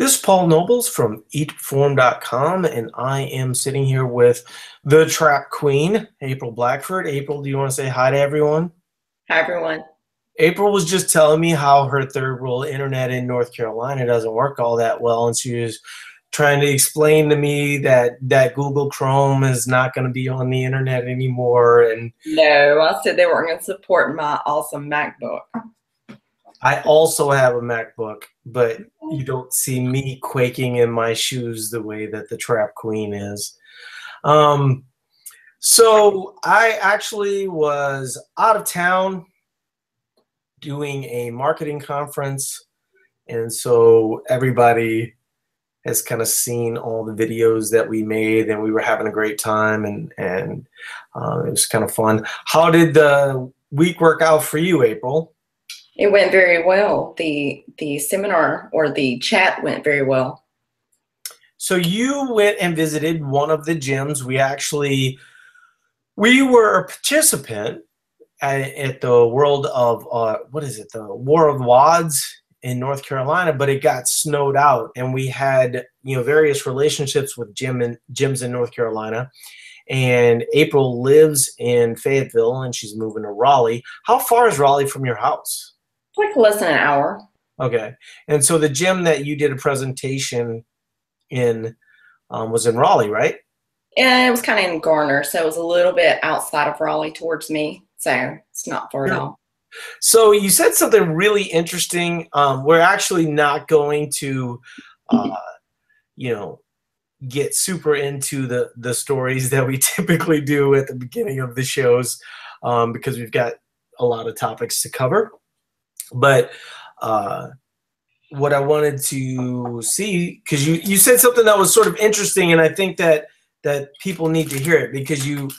This is Paul Nobles from eatperform.com, and I am sitting here with the trap queen, April Blackford. April, do you want to say hi to everyone? Hi, everyone. April was just telling me how her third world internet in North Carolina doesn't work all that well, and she was trying to explain to me that that Google Chrome is not going to be on the internet anymore. And no, I said they weren't going to support my awesome MacBook. I also have a MacBook, but you don't see me quaking in my shoes the way that the Trap Queen is. Um, so I actually was out of town doing a marketing conference, and so everybody has kind of seen all the videos that we made, and we were having a great time, and and uh, it was kind of fun. How did the week work out for you, April? It went very well. The the seminar or the chat went very well. So you went and visited one of the gyms. We actually we were a participant at, at the World of uh, what is it? The War of WODs in North Carolina, but it got snowed out, and we had you know various relationships with gym and gyms in North Carolina. And April lives in Fayetteville, and she's moving to Raleigh. How far is Raleigh from your house? Like less than an hour. Okay. And so the gym that you did a presentation in um, was in Raleigh, right? Yeah, it was kind of in Garner, so it was a little bit outside of Raleigh towards me. So it's not far at all. So you said something really interesting. Um, we're actually not going to, uh, you know, get super into the the stories that we typically do at the beginning of the shows um, because we've got a lot of topics to cover. But uh, what I wanted to see, because you you said something that was sort of interesting, and I think that that people need to hear it because you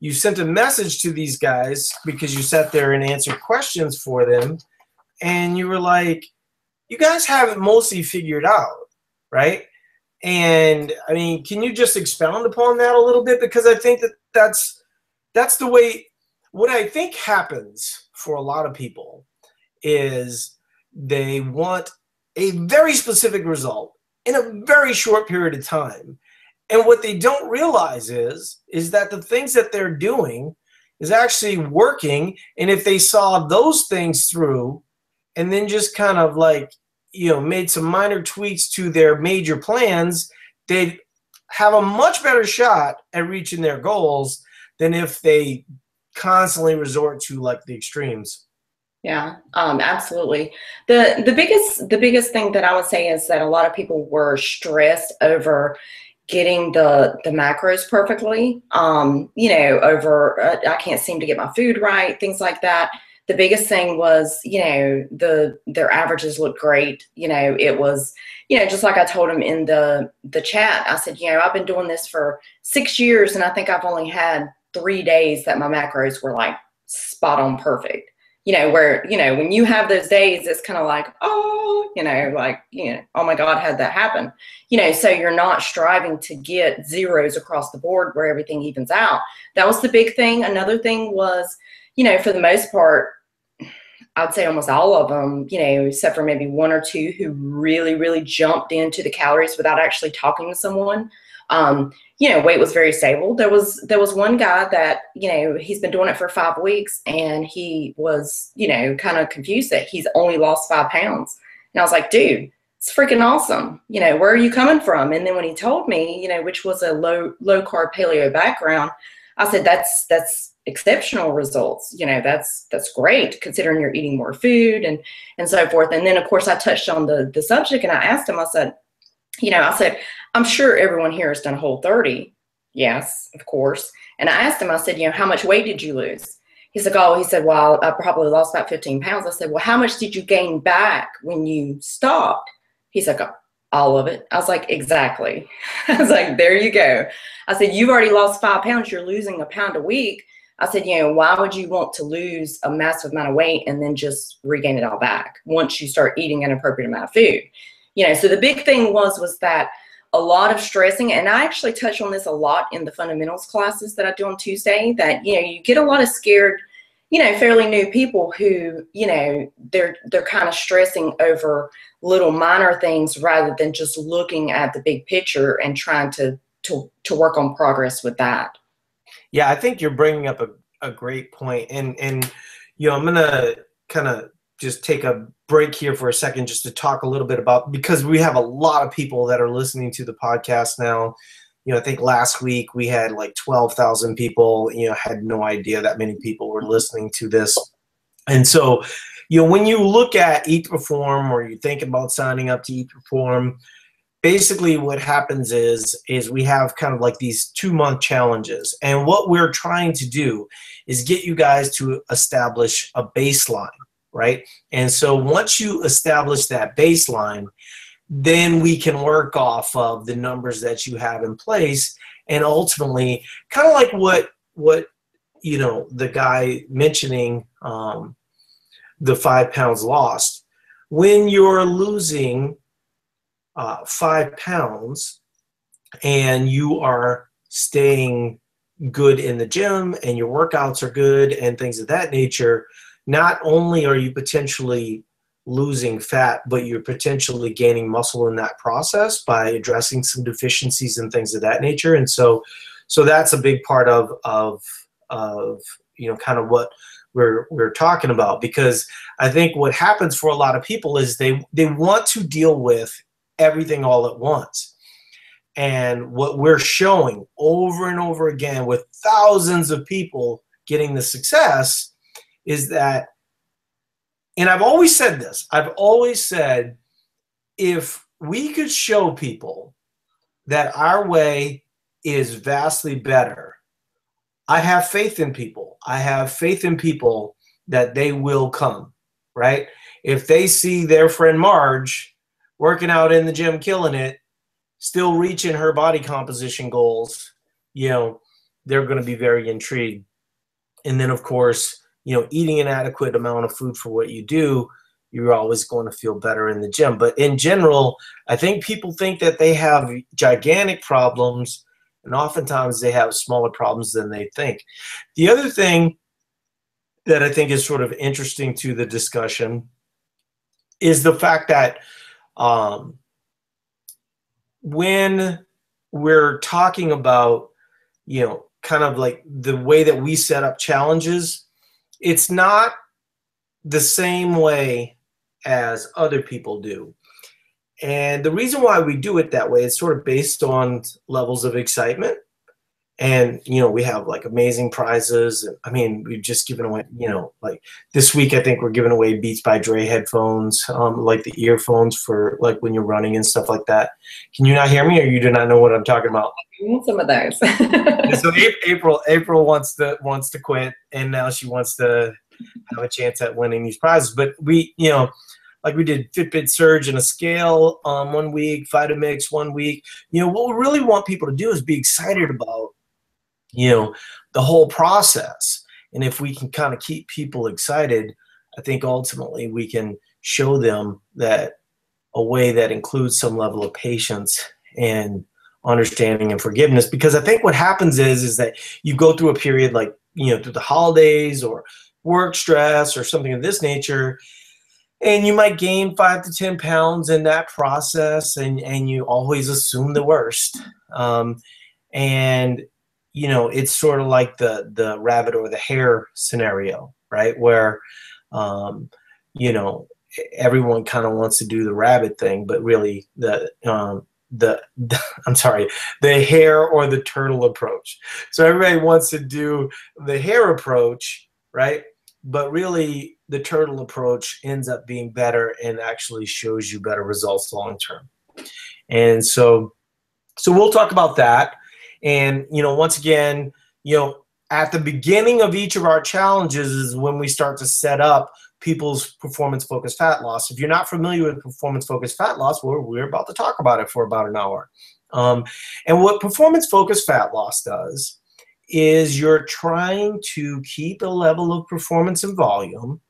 you sent a message to these guys because you sat there and answered questions for them, and you were like, you guys have it mostly figured out, right? And I mean, can you just expound upon that a little bit because I think that that's that's the way what I think happens for a lot of people is they want a very specific result in a very short period of time. And what they don't realize is is that the things that they're doing is actually working and if they saw those things through and then just kind of like you know made some minor tweaks to their major plans, they'd have a much better shot at reaching their goals than if they constantly resort to like the extremes. Yeah, um, absolutely. the the biggest The biggest thing that I would say is that a lot of people were stressed over getting the the macros perfectly. Um, you know, over uh, I can't seem to get my food right, things like that. The biggest thing was, you know, the their averages looked great. You know, it was, you know, just like I told him in the the chat. I said, you know, I've been doing this for six years, and I think I've only had three days that my macros were like spot on perfect you know, where, you know, when you have those days, it's kind of like, oh, you know, like, you know, oh my God, had that happen? You know, so you're not striving to get zeros across the board where everything evens out. That was the big thing. Another thing was, you know, for the most part, I'd say almost all of them, you know, except for maybe one or two who really, really jumped into the calories without actually talking to someone. Um, you know, weight was very stable. There was there was one guy that you know he's been doing it for five weeks, and he was you know kind of confused that he's only lost five pounds. And I was like, dude, it's freaking awesome. You know, where are you coming from? And then when he told me, you know, which was a low low carb paleo background, I said that's that's exceptional results. You know, that's that's great considering you're eating more food and and so forth. And then of course I touched on the the subject and I asked him. I said, you know, I said, I'm sure everyone here has done a whole 30. Yes, of course. And I asked him, I said, you know, how much weight did you lose? He's like, oh, he said, well, I probably lost about 15 pounds. I said, well, how much did you gain back when you stopped? He's like, all of it. I was like, exactly. I was like, there you go. I said, you've already lost five pounds. You're losing a pound a week. I said, you know, why would you want to lose a massive amount of weight and then just regain it all back once you start eating an appropriate amount of food? You know, so the big thing was, was that a lot of stressing and i actually touch on this a lot in the fundamentals classes that i do on tuesday that you know you get a lot of scared you know fairly new people who you know they're they're kind of stressing over little minor things rather than just looking at the big picture and trying to to to work on progress with that. Yeah i think you're bringing up a, a great point and and you know i'm gonna kind of just take a break here for a second just to talk a little bit about because we have a lot of people that are listening to the podcast now. You know, I think last week we had like 12,000 people, you know, had no idea that many people were listening to this. And so, you know, when you look at Eat Perform or you think about signing up to Eat Perform, basically what happens is is we have kind of like these two month challenges. And what we're trying to do is get you guys to establish a baseline right? And so once you establish that baseline then we can work off of the numbers that you have in place. And ultimately kind of like what what you know the guy mentioning um, the five pounds lost. When you're losing uh, five pounds and you are staying good in the gym and your workouts are good and things of that nature not only are you potentially losing fat, but you're potentially gaining muscle in that process by addressing some deficiencies and things of that nature. And so, so that's a big part of of of you know kind of what we're we're talking about because I think what happens for a lot of people is they they want to deal with everything all at once. And what we're showing over and over again with thousands of people getting the success is that and I've always said this I've always said if we could show people that our way is vastly better, I have faith in people. I have faith in people that they will come, right? If they see their friend Marge working out in the gym, killing it, still reaching her body composition goals, you know, they're going to be very intrigued. And then, of course, you know, eating an adequate amount of food for what you do, you're always going to feel better in the gym. But in general, I think people think that they have gigantic problems, and oftentimes they have smaller problems than they think. The other thing that I think is sort of interesting to the discussion is the fact that um, when we're talking about, you know, kind of like the way that we set up challenges, it's not the same way as other people do. And the reason why we do it that way is sort of based on levels of excitement. And, you know, we have like amazing prizes. I mean, we've just given away, you know, like this week, I think we're giving away Beats by Dre headphones, um, like the earphones for like when you're running and stuff like that. Can you not hear me or you do not know what I'm talking about? some of those. so April, April wants to, wants to quit and now she wants to have a chance at winning these prizes. But we, you know, like we did Fitbit Surge and a scale um, one week, Vitamix one week. You know, what we really want people to do is be excited about you know, the whole process. And if we can kind of keep people excited, I think ultimately we can show them that a way that includes some level of patience and understanding and forgiveness because i think what happens is is that you go through a period like you know through the holidays or work stress or something of this nature and you might gain five to ten pounds in that process and and you always assume the worst um, and you know, it's sort of like the the rabbit or the hare scenario, right? Where, um, you know, everyone kind of wants to do the rabbit thing, but really the um, the, the, I'm sorry, the hare or the turtle approach. So everybody wants to do the hare approach, right? But really, the turtle approach ends up being better and actually shows you better results long term. And so, so we'll talk about that. And, you know, once again, you know, at the beginning of each of our challenges is when we start to set up people's performance focused fat loss. If you're not familiar with performance focused fat loss, we're, we're about to talk about it for about an hour. Um, and what performance focused fat loss does is you're trying to keep a level of performance and volume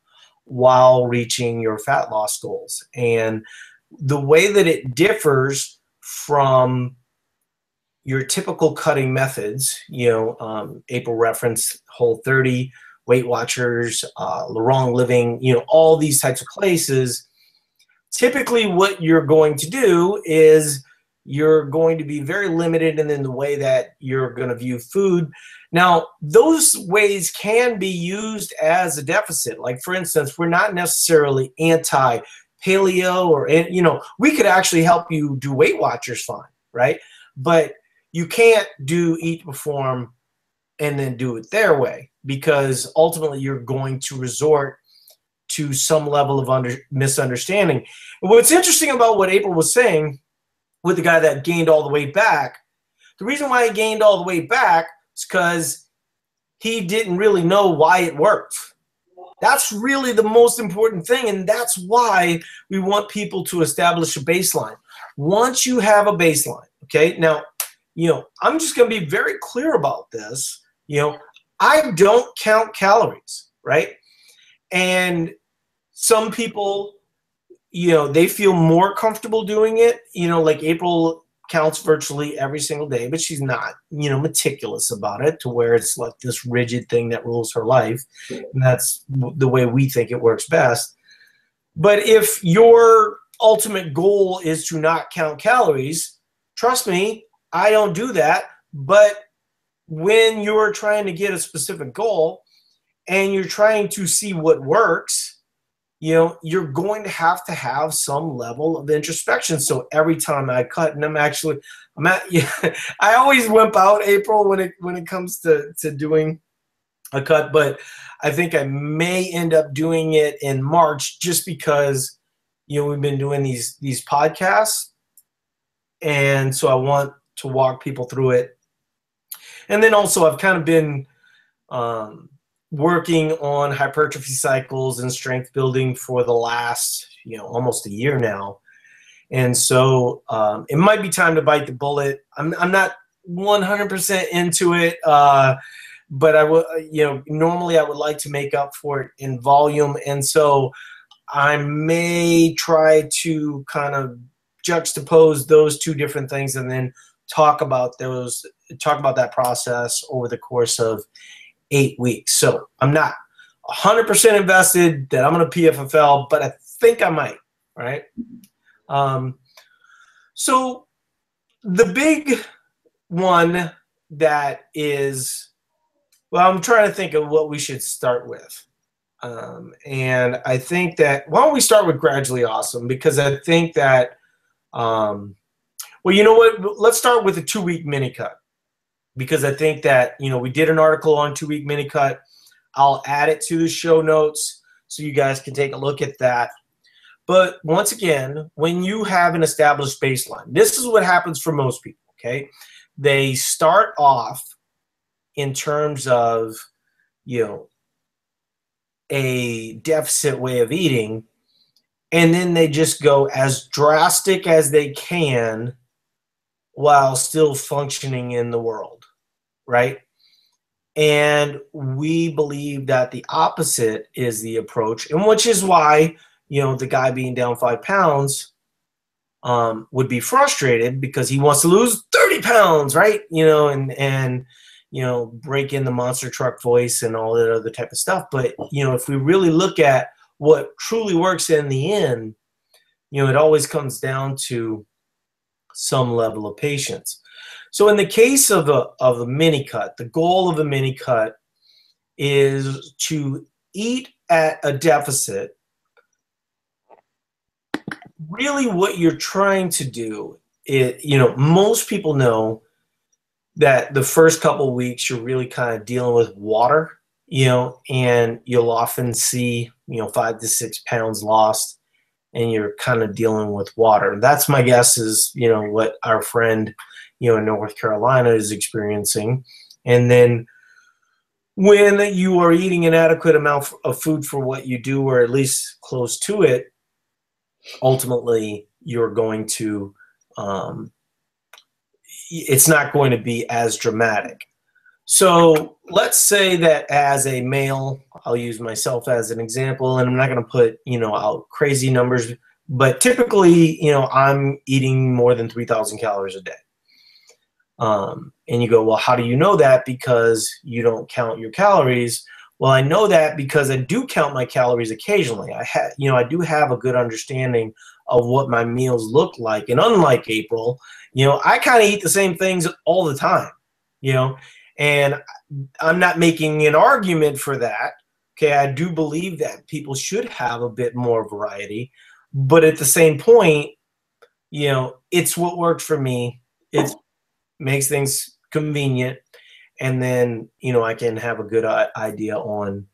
while reaching your fat loss goals. And the way that it differs from your typical cutting methods, you know, um, April reference Whole 30, Weight Watchers, uh, Lorong Living, you know, all these types of places, typically what you're going to do is you're going to be very limited in the way that you're going to view food. Now, those ways can be used as a deficit. Like, for instance, we're not necessarily anti paleo or, you know, we could actually help you do Weight Watchers fine, right? But you can't do eat perform and then do it their way because ultimately you're going to resort to some level of under, misunderstanding. And what's interesting about what April was saying with the guy that gained all the way back, the reason why he gained all the way back is because he didn't really know why it worked. That's really the most important thing, and that's why we want people to establish a baseline. Once you have a baseline, okay, now, you know, I'm just going to be very clear about this. You know, I don't count calories, right? And some people, you know, they feel more comfortable doing it. You know, like April counts virtually every single day, but she's not, you know, meticulous about it to where it's like this rigid thing that rules her life. And that's the way we think it works best. But if your ultimate goal is to not count calories, trust me, I don't do that. But when you're trying to get a specific goal and you're trying to see what works, you know, you're going to have to have some level of introspection. So every time I cut, and I'm actually, I'm at, yeah, I always wimp out April when it when it comes to to doing a cut, but I think I may end up doing it in March just because you know we've been doing these these podcasts, and so I want to walk people through it. And then also I've kind of been um, working on hypertrophy cycles and strength building for the last you know almost a year now. And so um, it might be time to bite the bullet. I'm, I'm not 100% into it uh, but i will, you know normally i would like to make up for it in volume. And so i may try to kind of juxtapose those two different things and then talk about those talk about that process over the course of eight weeks. So I'm not 100% invested that I'm going to PFFL, but I think I might. Right. Um, so the big one that is, well, I'm trying to think of what we should start with. Um, and I think that why don't we start with gradually awesome because I think that um, well, you know what? Let's start with a two week mini cut because I think that, you know, we did an article on two week mini cut. I'll add it to the show notes so you guys can take a look at that. But once again, when you have an established baseline, this is what happens for most people, okay? They start off in terms of, you know, a deficit way of eating, and then they just go as drastic as they can while still functioning in the world, right? And we believe that the opposite is the approach, and which is why, you know, the guy being down five pounds um, would be frustrated because he wants to lose 30 pounds, right? You know, and, and, you know, break in the monster truck voice and all that other type of stuff. But, you know, if we really look at what truly works in the end, you know, it always comes down to some level of patience. So in the case of a, of a mini cut, the goal of a mini cut is to eat at a deficit. Really what you're trying to do is, you know, most people know that the first couple weeks you're really kind of dealing with water, you know, and you'll often see, you know, five to six pounds lost and you're kind of dealing with water. That's my guess is, you know, what our friend, you know, in North Carolina is experiencing. And then when you are eating an adequate amount of food for what you do, or at least close to it, ultimately you're going to, um, it's not going to be as dramatic. So let's say that as a male, I'll use myself as an example, and I'm not going to put you know out crazy numbers, but typically, you know, I'm eating more than 3,000 calories a day. Um, and you go, well, how do you know that? Because you don't count your calories. Well, I know that because I do count my calories occasionally. I have, you know, I do have a good understanding of what my meals look like. And unlike April, you know, I kind of eat the same things all the time, you know, and I'm not making an argument for that. Okay, I do believe that people should have a bit more variety, but at the same point, you know, it's what worked for me. It makes things convenient, and then you know I can have a good idea on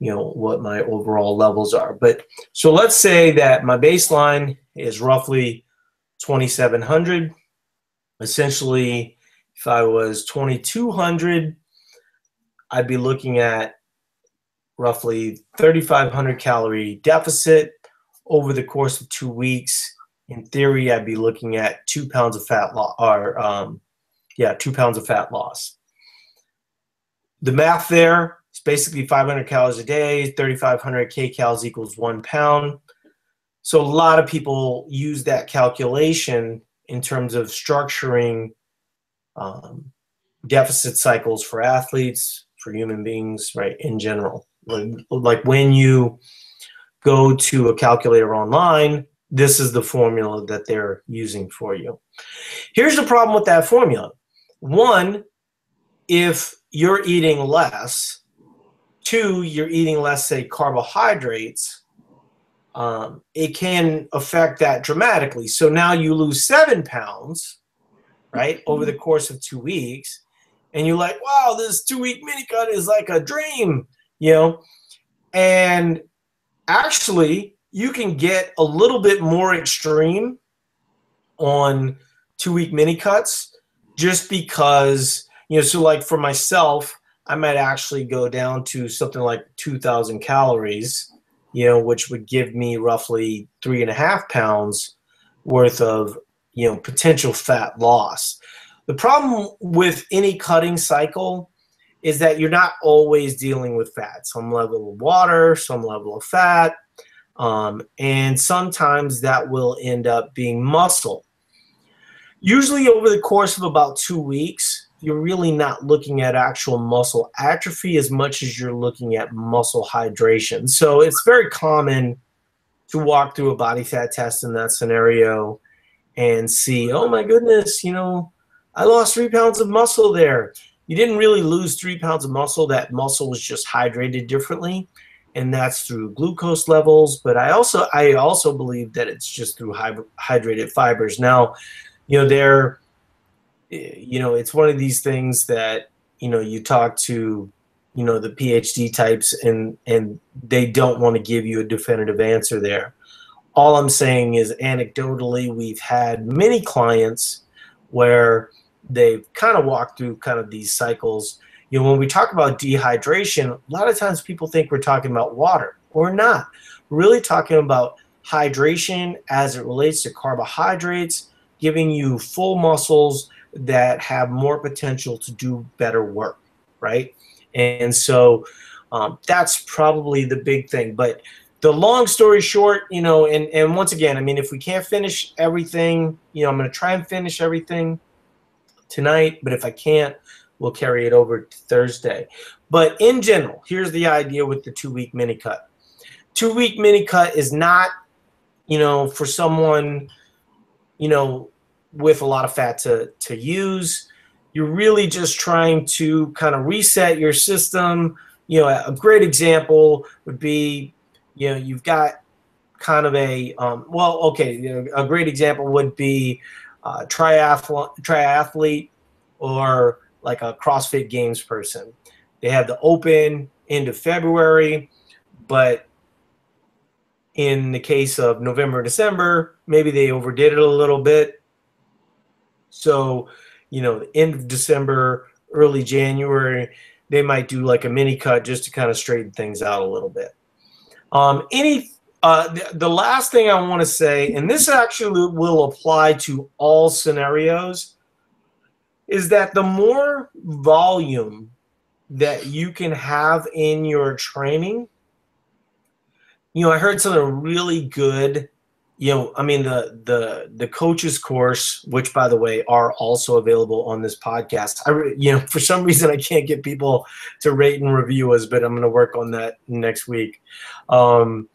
you know what my overall levels are. But so let's say that my baseline is roughly 2,700. Essentially, if I was 2,200, I'd be looking at roughly 3,500 calorie deficit over the course of two weeks. In theory, I'd be looking at two pounds of fat loss, or um, yeah, two pounds of fat loss. The math there is basically 500 calories a day, 3,500 kcals equals one pound. So a lot of people use that calculation in terms of structuring um, deficit cycles for athletes, for human beings, right, in general. Like, like when you go to a calculator online, this is the formula that they're using for you. Here's the problem with that formula. One, if you're eating less, two, you're eating less, say, carbohydrates, um, it can affect that dramatically. So now you lose seven pounds, right, over the mm-hmm. course of two weeks, and you're like, wow, this two week mini cut is like a dream, you know? And actually, you can get a little bit more extreme on two week mini cuts just because, you know, so like for myself, I might actually go down to something like 2,000 calories, you know, which would give me roughly three and a half pounds worth of, you know, potential fat loss. The problem with any cutting cycle is that you're not always dealing with fat. Some level of water, some level of fat, um, and sometimes that will end up being muscle. Usually over the course of about two weeks, you're really not looking at actual muscle atrophy as much as you're looking at muscle hydration. So it's very common to walk through a body fat test in that scenario and see, oh my goodness, you know, I lost three pounds of muscle there. You didn't really lose three pounds of muscle. That muscle was just hydrated differently, and that's through glucose levels. But I also I also believe that it's just through hydrated fibers. Now, you know, they're eh, you know, it's one of these things that you know you talk to you know the PhD types and and they don't want to give you a definitive answer there. All I'm saying is anecdotally, we've had many clients where they've kind of walked through kind of these cycles. You know, when we talk about dehydration, a lot of times people think we're talking about water. We're not. We're really talking about hydration as it relates to carbohydrates, giving you full muscles that have more potential to do better work, right? And so um, that's probably the big thing. But the long story short, you know, and, and once again, I mean, if we can't finish everything, you know, I'm going to try and finish everything tonight, but if I can't, we'll carry it over to Thursday. But in general, here's the idea with the two week mini cut. Two week mini cut is not, you know, for someone, you know, with a lot of fat to, to use. You're really just trying to kind of reset your system. You know, a great example would be, you know, you've got kind of a, um, well, okay, a great example would be uh, triathlete, triathlete or like a CrossFit Games person. They have the open end of February, but in the case of November, December, maybe they overdid it a little bit. So, you know, end of December, early January, they might do like a mini cut just to kind of straighten things out a little bit. Um, any uh, the, the last thing I want to say, and this actually will apply to all scenarios, is that the more volume that you can have in your training, you know, I heard something really good you know, I mean the the the coaches course, which by the way are also available on this podcast. I you know for some reason I can't get people to rate and review us, but I'm going to work on that next week. Um,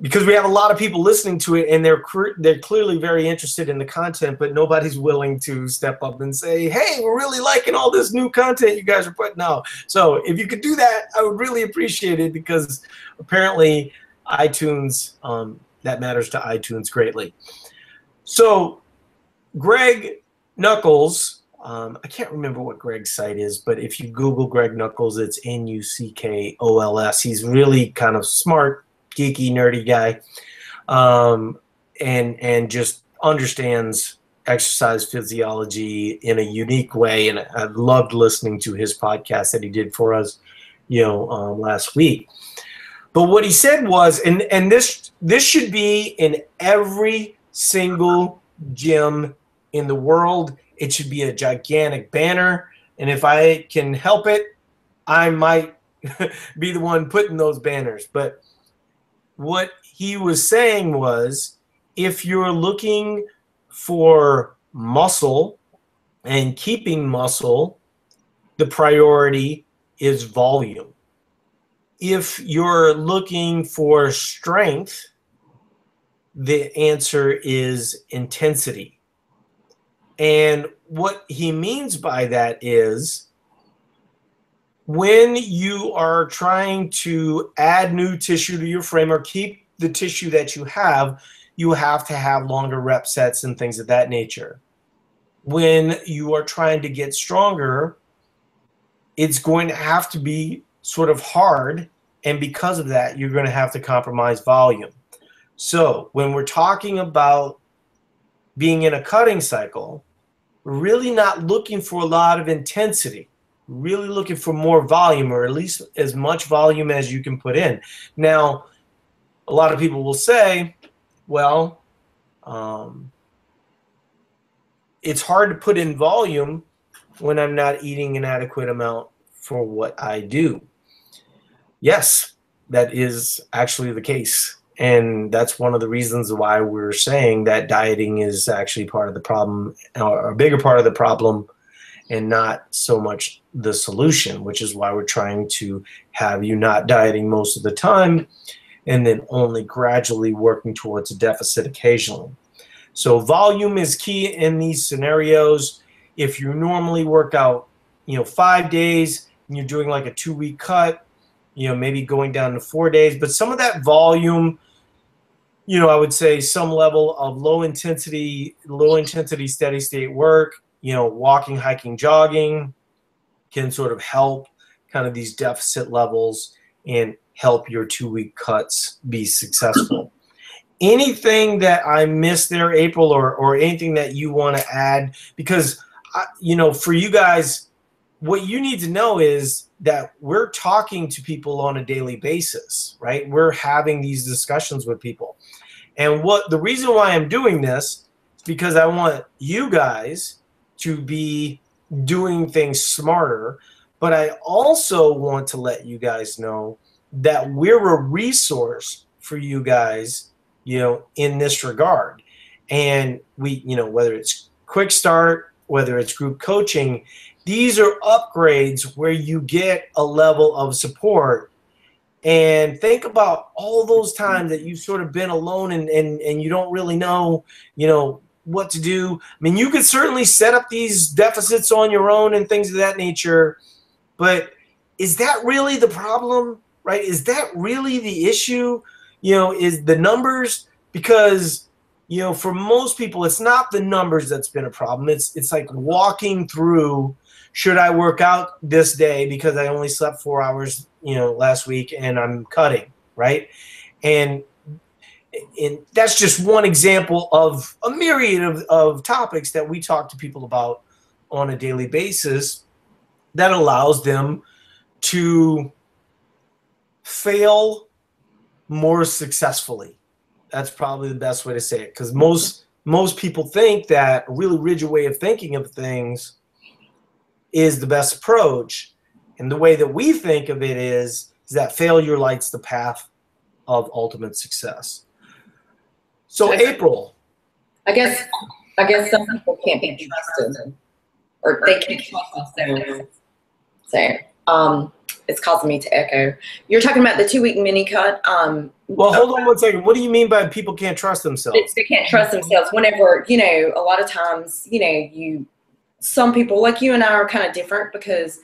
because we have a lot of people listening to it and they're they're clearly very interested in the content but nobody's willing to step up and say hey we're really liking all this new content you guys are putting out so if you could do that i would really appreciate it because apparently itunes um, that matters to iTunes greatly. So, Greg Nuckols, um, I can't remember what Greg's site is, but if you Google Greg Nuckols, it's N U C K O L S. He's really kind of smart, geeky, nerdy guy, um, and and just understands exercise physiology in a unique way. And I loved listening to his podcast that he did for us, you know, um, last week. But what he said was, and and this this should be in every single gym in the world. It should be a gigantic banner, and if I can help it, I might be the one putting those banners. But what he was saying was, if you're looking for muscle and keeping muscle, the priority is volume if you're looking for strength, the answer is intensity. And what he means by that is when you are trying to add new tissue to your frame or keep the tissue that you have, you have to have longer rep sets and things of that nature. When you are trying to get stronger, it's going to have to be sort of hard. And because of that, you're going to have to compromise volume. So when we're talking about being in a cutting cycle, we're really not looking for a lot of intensity, really looking for more volume or at least as much volume as you can put in. Now, a lot of people will say, well, um, it's hard to put in volume when I'm not eating an adequate amount for what I do yes, that is actually the case. And that's one of the reasons why we're saying that dieting is actually part of the problem, or a bigger part of the problem, and not so much the solution, which is why we're trying to have you not dieting most of the time and then only gradually working towards a deficit occasionally. So volume is key in these scenarios. If you normally work out, you know, five days and you're doing like a two week cut, you know, maybe going down to four days, but some of that volume, you know, I would say some level of low intensity, low intensity steady state work, you know, walking, hiking, jogging can sort of help kind of these deficit levels and help your two week cuts be successful. anything that I missed there, April, or, or anything that you want to add? Because, I, you know, for you guys, what you need to know is that we're talking to people on a daily basis, right? We're having these discussions with people. And what the reason why I'm doing this is because I want you guys to be doing things smarter, but I also want to let you guys know that we're a resource for you guys, you know, in this regard. And we, you know, whether it's quick start, whether it's group coaching, these are upgrades where you get a level of support. And think about all those times that you've sort of been alone and, and, and you don't really know, you know, what to do. I mean, you could certainly set up these deficits on your own and things of that nature, but is that really the problem? Right? Is that really the issue? You know, is the numbers because you know for most people it's not the numbers that's been a problem. It's it's like walking through should I work out this day because I only slept four hours, you know, last week and I'm cutting, right? And and that's just one example of a myriad of, of topics that we talk to people about on a daily basis that allows them to fail more successfully. That's probably the best way to say it because most most people think that a really rigid way of thinking of things is the best approach. And the way that we think of it is, is that failure lights the path of ultimate success. So April. I guess I guess some people can't be trusted, or they can't trust themselves. So um, it's causing me to echo. You're talking about the two week mini cut. Um, well, hold on one second. What do you mean by people can't trust themselves? They can't trust themselves. Whenever you know, a lot of times, you know, you some people like you and I are kind of different because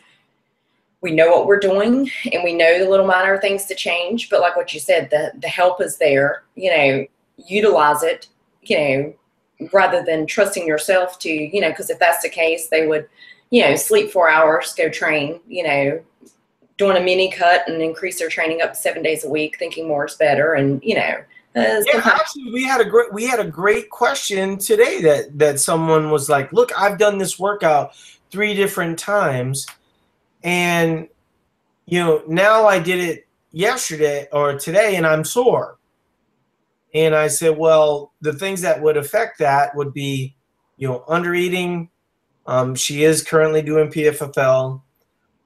we know what we're doing and we know the little minor things to change. But like what you said, the the help is there. You know, utilize it. You know, rather than trusting yourself to, you know, because if that's the case, they would, you know, sleep four hours, go train. You know, doing a mini cut and increase their training up seven days a week, thinking more is better, and you know. Uh, yeah, actually, we had a great we had a great question today that that someone was like, "Look, I've done this workout three different times, and you know now I did it yesterday or today, and I'm sore." And I said, "Well, the things that would affect that would be, you know, under eating. Um, she is currently doing PFFL,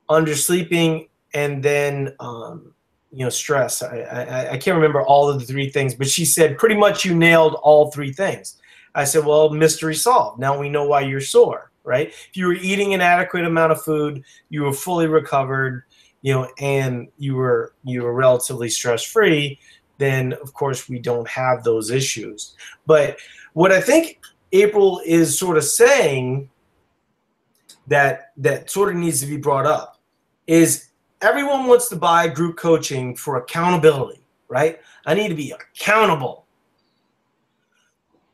under sleeping, and then um, you know stress. I, I, I can't remember all of the three things, but she said pretty much you nailed all three things. I said, well, mystery solved. Now we know why you're sore, right? If you were eating an adequate amount of food, you were fully recovered, you know, and you were you were relatively stress free, then of course we don't have those issues. But what I think April is sort of saying that that sort of needs to be brought up is everyone wants to buy group coaching for accountability, right? I need to be accountable.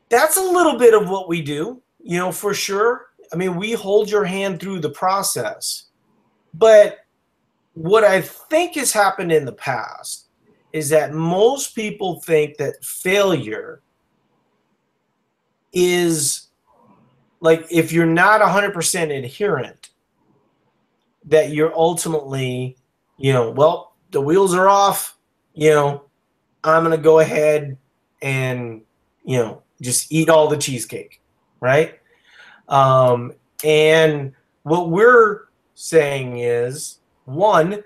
That's a little bit of what we do, you know, for sure. I mean, we hold your hand through the process. But what I think has happened in the past is that most people think that failure is like if you're not 100% adherent that you're ultimately, you know, well, the wheels are off, you know, I'm going to go ahead and, you know, just eat all the cheesecake, right? Um, and what we're saying is one,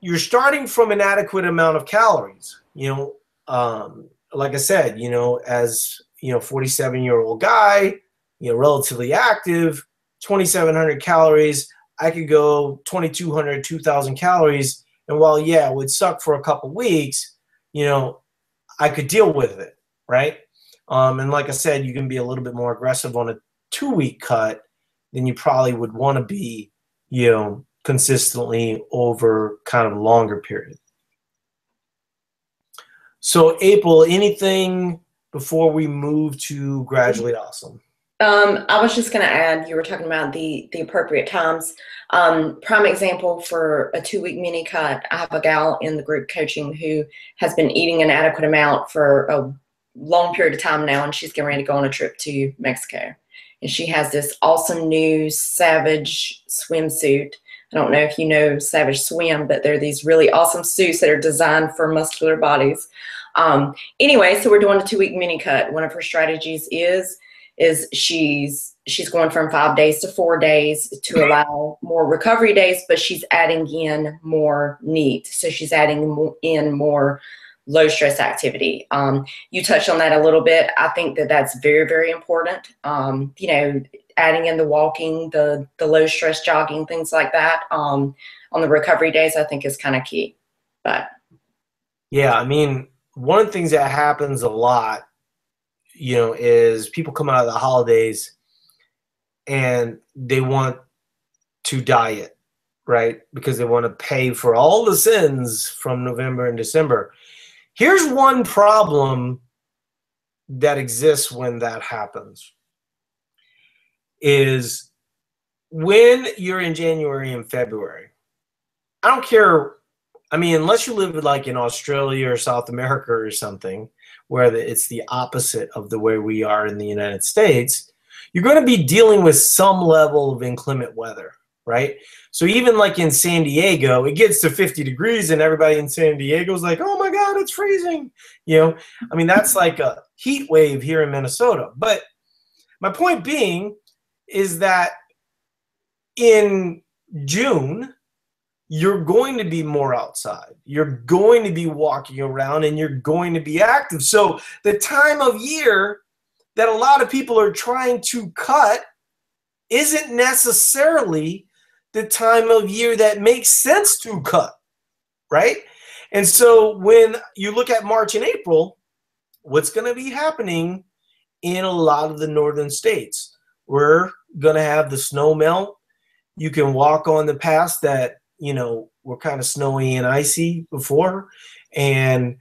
you're starting from an adequate amount of calories, you know, um, like I said, you know, as, you know, 47 year old guy, you know, relatively active, 2,700 calories I could go 2,200, 2,000 calories. And while, yeah, it would suck for a couple weeks, you know, I could deal with it, right? Um, and like I said, you can be a little bit more aggressive on a two week cut than you probably would want to be, you know, consistently over kind of a longer period. So, April, anything before we move to gradually awesome? Um, I was just going to add, you were talking about the the appropriate times. Um, prime example for a two week mini cut. I have a gal in the group coaching who has been eating an adequate amount for a long period of time now, and she's getting ready to go on a trip to Mexico. And she has this awesome new Savage swimsuit. I don't know if you know Savage Swim, but they're these really awesome suits that are designed for muscular bodies. Um, anyway, so we're doing a two week mini cut. One of her strategies is is she's she's going from five days to four days to allow more recovery days, but she's adding in more NEAT. So she's adding in more low stress activity. Um, you touched on that a little bit. I think that that's very, very important. Um, you know, adding in the walking, the, the low stress jogging, things like that um, on the recovery days, I think is kind of key. But yeah, I mean, one of the things that happens a lot you know, is people come out of the holidays and they want to diet, right? Because they want to pay for all the sins from November and December. Here's one problem that exists when that happens is when you're in January and February. I don't care I mean, unless you live like in Australia or South America or something, where it's the opposite of the way we are in the United States, you're going to be dealing with some level of inclement weather, right? So even like in San Diego, it gets to 50 degrees and everybody in San Diego is like, "Oh my god, it's freezing." You know, I mean that's like a heat wave here in Minnesota. But my point being is that in June, you're going to be more outside. You're going to be walking around and you're going to be active. So, the time of year that a lot of people are trying to cut isn't necessarily the time of year that makes sense to cut, right? And so, when you look at March and April, what's going to be happening in a lot of the northern states? We're going to have the snow melt. You can walk on the paths that you know, were kind of snowy and icy before. And,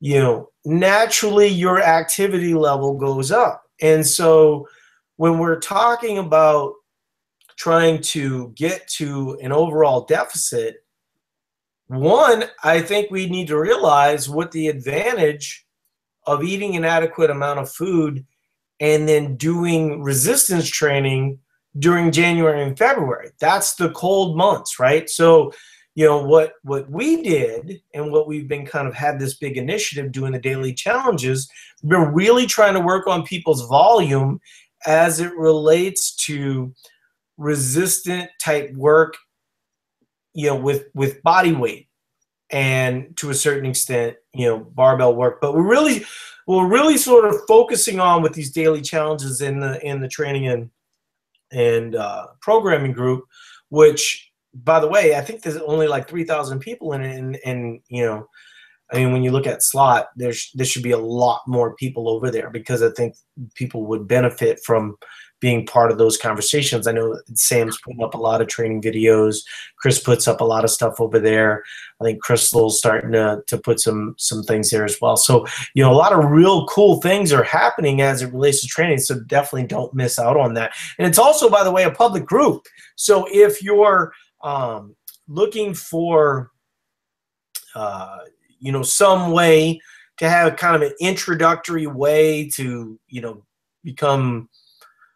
you know, naturally your activity level goes up. And so when we're talking about trying to get to an overall deficit, one, I think we need to realize what the advantage of eating an adequate amount of food and then doing resistance training during January and February. That's the cold months, right? So, you know what what we did and what we've been kind of had this big initiative doing the daily challenges we've been really trying to work on people's volume as it relates to resistant type work you know with with body weight and to a certain extent you know barbell work but we're really we're really sort of focusing on with these daily challenges in the in the training and and uh, programming group, which, by the way, I think there's only like 3,000 people in it. And, and, you know, I mean, when you look at slot, there's there should be a lot more people over there because I think people would benefit from being part of those conversations. I know Sam's putting up a lot of training videos. Chris puts up a lot of stuff over there. I think Crystal's starting to, to put some some things there as well. So, you know, a lot of real cool things are happening as it relates to training. So definitely don't miss out on that. And it's also, by the way, a public group. So if you're um, looking for uh, you know, some way to have kind of an introductory way to, you know, become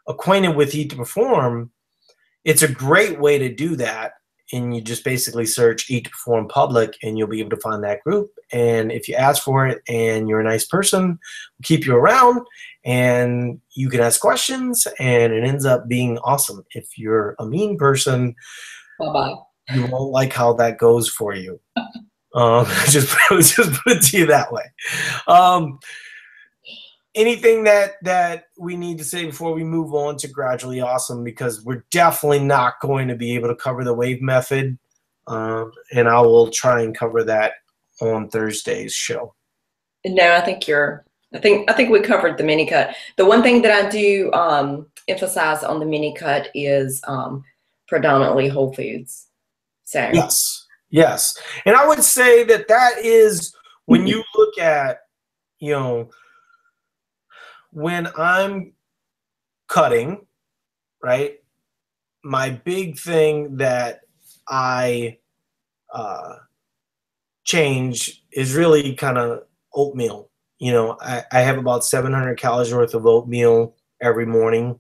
acquainted with Eat to Perform, it's a great way to do that. And you just basically search Eat to Perform Public and you'll be able to find that group. And if you ask for it and you're a nice person, we'll keep you around and you can ask questions and it ends up being awesome. If you're a mean person, bye-bye. You won't like how that goes for you. um, just, just put it to you that way. Um, anything that that we need to say before we move on to gradually awesome because we're definitely not going to be able to cover the wave method um, and i will try and cover that on thursday's show. No i think you're i think i think we covered the mini cut. The one thing that i do um, emphasize on the mini cut is um, predominantly whole foods. So. Yes. Yes. And i would say that that is when you look at you know when I'm cutting, right, my big thing that I uh, change is really kind of oatmeal. You know, I, I have about 700 calories worth of oatmeal every morning.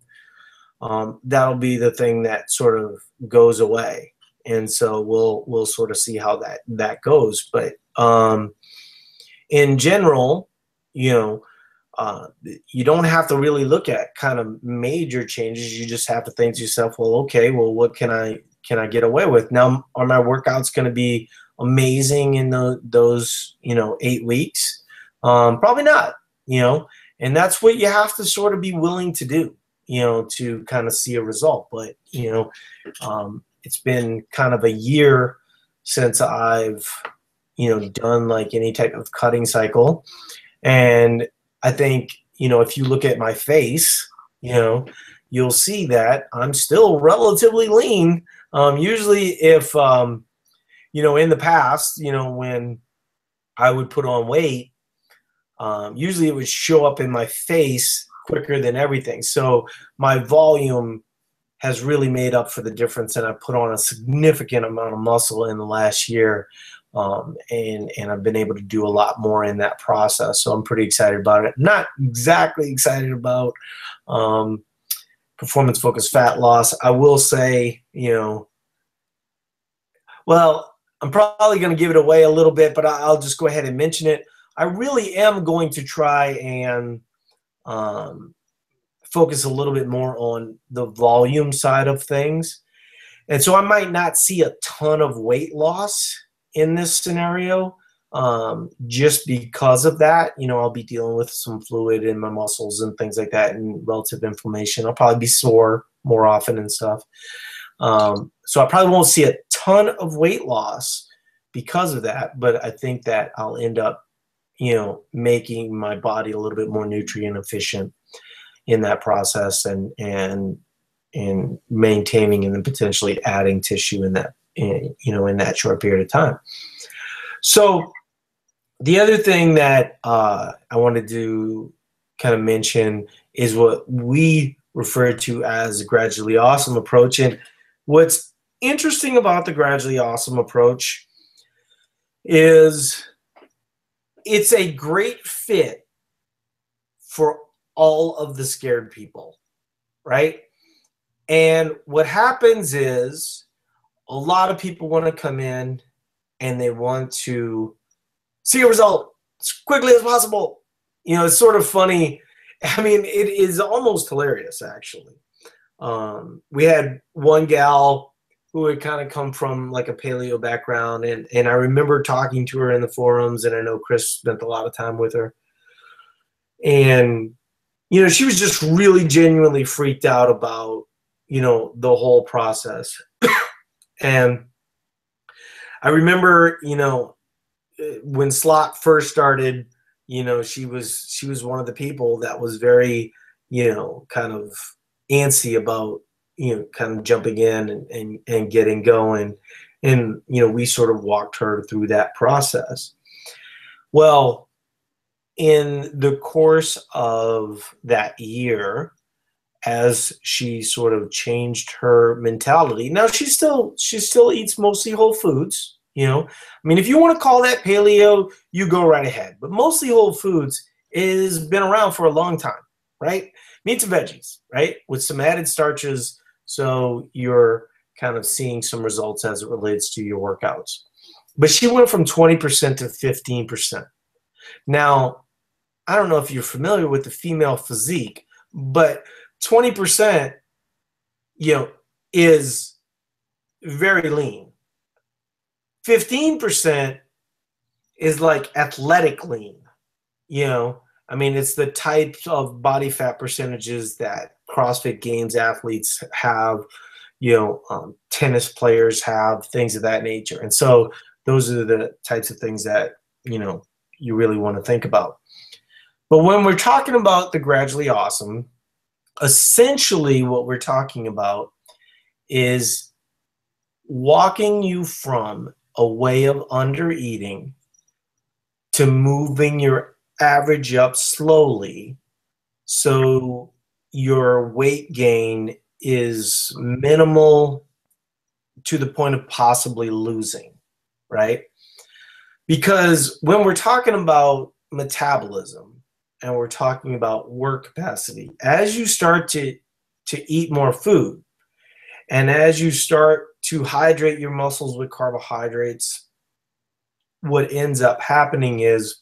Um, that'll be the thing that sort of goes away, and so we'll we'll sort of see how that that goes. But um, in general, you know, uh, you don't have to really look at kind of major changes. You just have to think to yourself, well, okay, well, what can I can I get away with now? Are my workouts going to be amazing in the, those you know eight weeks? Um, probably not. You know, and that's what you have to sort of be willing to do. You know, to kind of see a result. But you know, um, it's been kind of a year since I've you know done like any type of cutting cycle and I think, you know, if you look at my face, you know, you'll see that I'm still relatively lean. Um, usually, if, um, you know, in the past, you know, when I would put on weight, um, usually it would show up in my face quicker than everything. So my volume has really made up for the difference, and I put on a significant amount of muscle in the last year um, and and I've been able to do a lot more in that process. So I'm pretty excited about it. Not exactly excited about um, performance focused fat loss. I will say, you know, well, I'm probably going to give it away a little bit, but I'll just go ahead and mention it. I really am going to try and um, focus a little bit more on the volume side of things And so I might not see a ton of weight loss in this scenario um, just because of that. You know, I'll be dealing with some fluid in my muscles and things like that and relative inflammation. I'll probably be sore more often and stuff. Um, so I probably won't see a ton of weight loss because of that, but I think that I'll end up, you know, making my body a little bit more nutrient efficient in that process and and and maintaining and then potentially adding tissue in that in, you know in that short period of time. So the other thing that uh, I wanted to kind of mention is what we refer to as gradually awesome approach. And what's interesting about the gradually awesome approach is it's a great fit for all of the scared people, right? And what happens is a lot of people want to come in and they want to see a result as quickly as possible. You know, it's sort of funny. I mean, it is almost hilarious, actually. Um, we had one gal who had kind of come from like a paleo background, and and I remember talking to her in the forums, and I know Chris spent a lot of time with her, and you know, she was just really genuinely freaked out about you know the whole process, and I remember, you know, uh, when slot first started you know she was she was one of the people that was very you know kind of antsy about you know kind of jumping in and and, and getting going. And you know we sort of walked her through that process. Well in the course of that year as she sort of changed her mentality now she still she still eats mostly whole foods you know, I mean, if you want to call that paleo, you go right ahead. But mostly whole foods has been around for a long time, right? Meats and veggies, right, with some added starches, so you're kind of seeing some results as it relates to your workouts. But she went from 20% to 15%. Now, I don't know if you're familiar with the female physique, but 20%, you know, is very lean 15% is like athletic lean. You know, I mean, it's the types of body fat percentages that CrossFit Games athletes have, you know, um, tennis players have, things of that nature. And so those are the types of things that, you know, you really want to think about. But when we're talking about the gradually awesome, essentially what we're talking about is walking you from a way of under eating to moving your average up slowly so your weight gain is minimal to the point of possibly losing, right? Because when we're talking about metabolism and we're talking about work capacity, as you start to to eat more food and as you start to hydrate your muscles with carbohydrates, what ends up happening is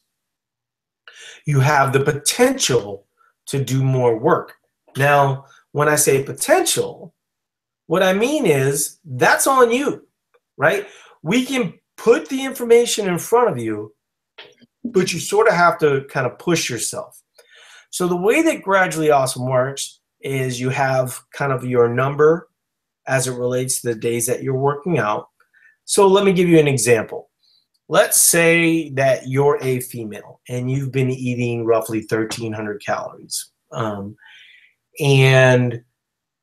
you have the potential to do more work. Now, when I say potential, what I mean is that's on you, right? We can put the information in front of you, but you sort of have to kind of push yourself. So the way that gradually awesome works is you have kind of your number as it relates to the days that you're working out. So let me give you an example. Let's say that you're a female and you've been eating roughly 1,300 calories. Um, and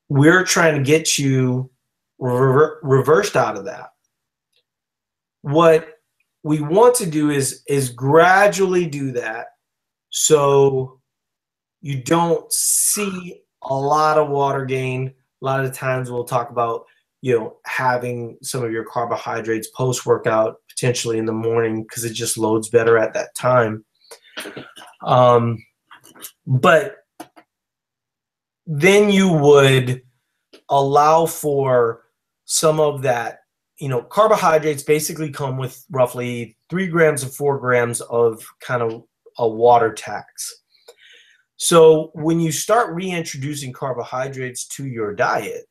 we're trying to get you rever- reversed out of that. What we want to do is, is gradually do that so you don't see a lot of water gain. A lot of times we'll talk about you know having some of your carbohydrates post workout potentially in the morning because it just loads better at that time. Um, but then you would allow for some of that you know carbohydrates basically come with roughly three grams of four grams of kind of a water tax so when you start reintroducing carbohydrates to your diet,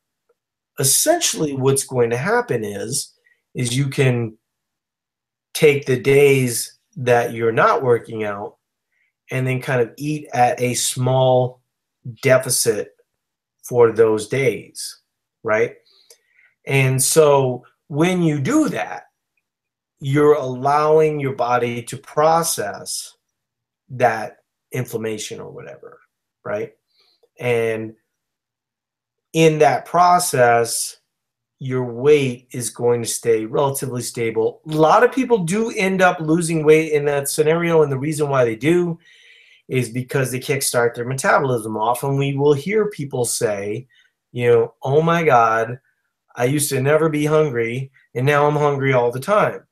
essentially what's going to happen is is you can take the days that you're not working out and then kind of eat at a small deficit for those days, right? And so when you do that, you're allowing your body to process that inflammation or whatever, right? And in that process, your weight is going to stay relatively stable. A lot of people do end up losing weight in that scenario, and the reason why they do is because they kickstart their metabolism. Often we will hear people say, you know, oh my God, I used to never be hungry, and now I'm hungry all the time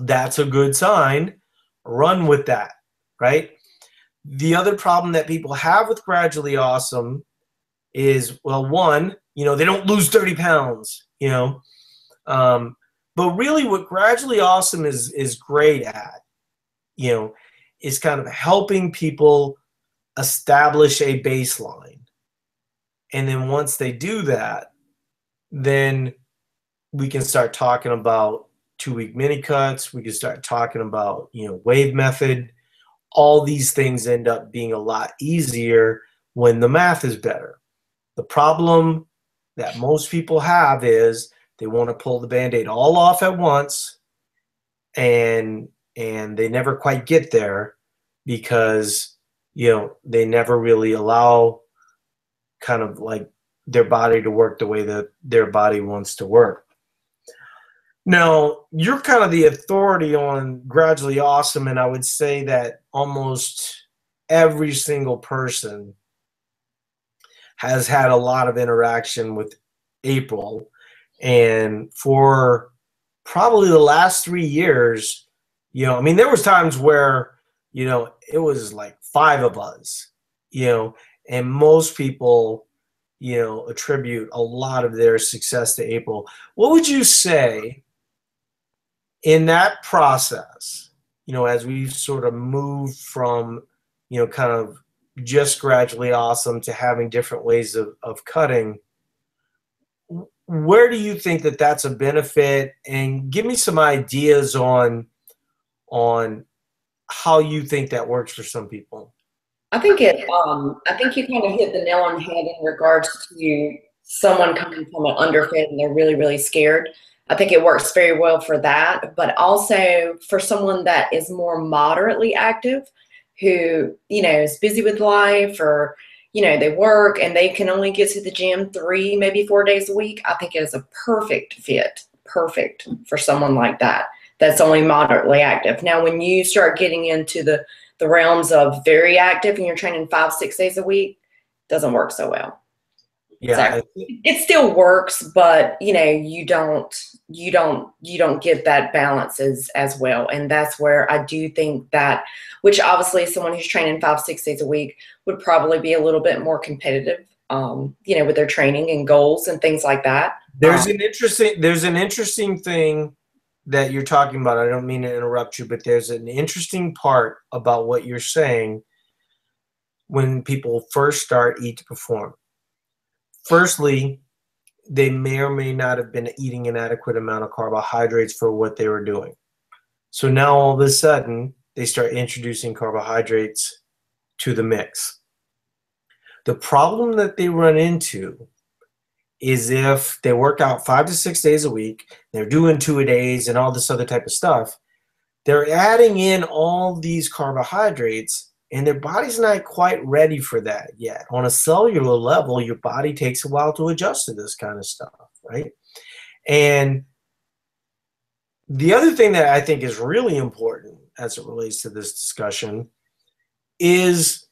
that's a good sign. Run with that, right? The other problem that people have with gradually awesome is well, one, you know, they don't lose 30 pounds, you know. Um, but really what gradually awesome is is great at, you know, is kind of helping people establish a baseline. And then once they do that, then we can start talking about two week mini cuts. We can start talking about, you know, wave method. All these things end up being a lot easier when the math is better. The problem that most people have is they want to pull the band-aid all off at once and and they never quite get there because you know they never really allow kind of like their body to work the way that their body wants to work now, you're kind of the authority on Gradually Awesome, and I would say that almost every single person has had a lot of interaction with April. And for probably the last three years, you know, I mean, there was times where, you know, it was like five of us, you know, and most people, you know, attribute a lot of their success to April. What would you say in that process, you know, as we've sort of moved from, you know, kind of just gradually awesome to having different ways of, of cutting, where do you think that that's a benefit? And give me some ideas on on how you think that works for some people. I think it. Um, I think you kind of hit the nail on the head in regards to someone coming from an underfed and they're really really scared. I think it works very well for that, but also for someone that is more moderately active, who you know is busy with life or you know they work and they can only get to the gym three maybe four days a week. I think it is a perfect fit, perfect for someone like that that's only moderately active. Now, when you start getting into the the realms of very active and you're training five six days a week, doesn't work so well. Yeah so it still works but you know you don't you don't you don't get that balance as as well. And that's where i do think that which obviously someone who's training five six days a week would probably be a little bit more competitive um you know with their training and goals and things like that. There's um, an interesting there's an interesting thing that you're talking about i don't mean to interrupt you but there's an interesting part about what you're saying when people first start eat to perform firstly, they may or may not have been eating an adequate amount of carbohydrates for what they were doing. So now all of a sudden, they start introducing carbohydrates to the mix. The problem that they run into is if they work out five to six days a week, they're doing two a days and all this other type of stuff, they're adding in all these carbohydrates and their body's not quite ready for that yet. On a cellular level, your body takes a while to adjust to this kind of stuff, right? And the other thing that I think is really important as it relates to this discussion is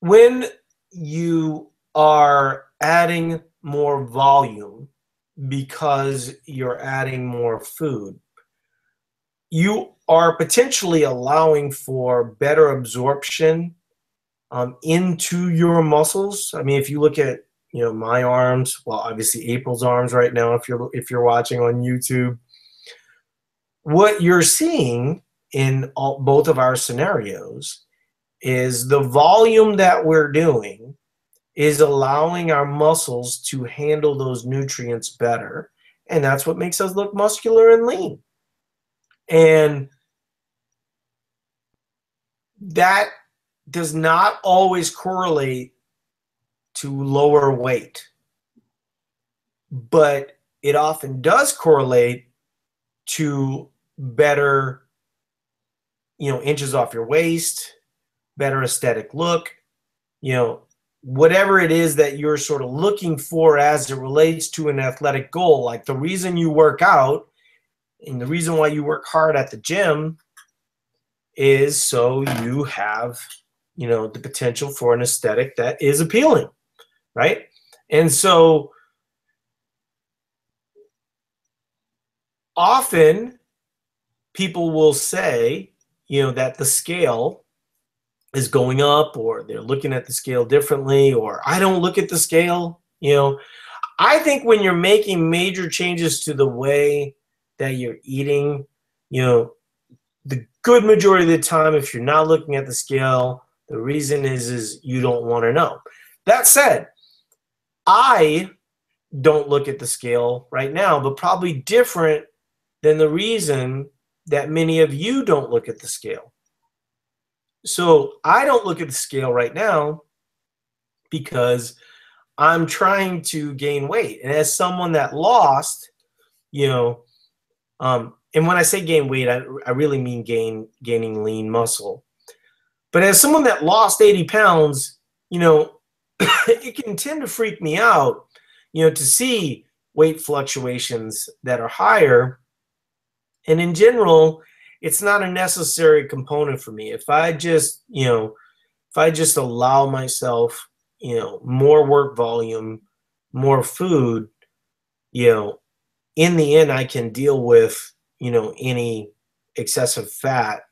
when you are adding more volume because you're adding more food, you are potentially allowing for better absorption um, into your muscles. I mean, if you look at you know my arms, well, obviously April's arms right now. If you're if you're watching on YouTube, what you're seeing in all, both of our scenarios is the volume that we're doing is allowing our muscles to handle those nutrients better. And that's what makes us look muscular and lean. And that does not always correlate to lower weight, but it often does correlate to better, you know, inches off your waist, better aesthetic look, you know, whatever it is that you're sort of looking for as it relates to an athletic goal. Like the reason you work out and the reason why you work hard at the gym is so you have, you know, the potential for an aesthetic that is appealing, right? And so often people will say, you know, that the scale is going up or they're looking at the scale differently or I don't look at the scale, you know. I think when you're making major changes to the way that you're eating, you know, the good majority of the time if you're not looking at the scale, the reason is is you don't want to know. That said, I don't look at the scale right now, but probably different than the reason that many of you don't look at the scale. So I don't look at the scale right now because I'm trying to gain weight. And as someone that lost, you know, um, and when I say gain weight, I, I really mean gain gaining lean muscle. But as someone that lost 80 pounds, you know, it can tend to freak me out, you know, to see weight fluctuations that are higher. And in general, it's not a necessary component for me. If I just, you know, if I just allow myself, you know, more work volume, more food, you know, in the end, I can deal with, you know, any excessive fat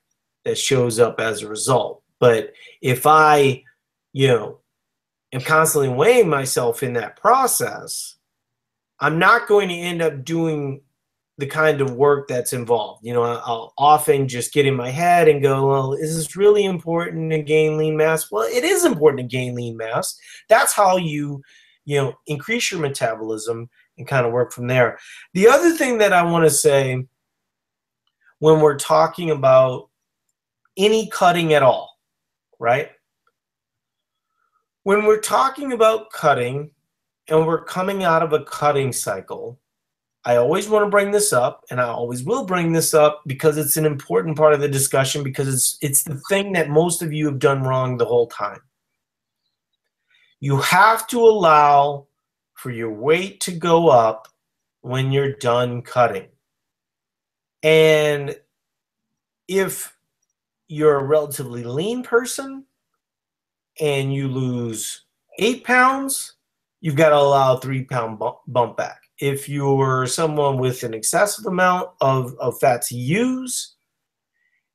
that shows up as a result. But if I, you know, am constantly weighing myself in that process, I'm not going to end up doing the kind of work that's involved. You know, I'll often just get in my head and go, well, is this really important to gain lean mass? Well, it is important to gain lean mass. That's how you, you know, increase your metabolism and kind of work from there. The other thing that I want to say when we're talking about any cutting at all, right? When we're talking about cutting and we're coming out of a cutting cycle, I always want to bring this up, and I always will bring this up because it's an important part of the discussion because it's it's the thing that most of you have done wrong the whole time. You have to allow for your weight to go up when you're done cutting. And if you're a relatively lean person and you lose eight pounds, you've got to allow a three pound bump back if you're someone with an excessive amount of, of fat to use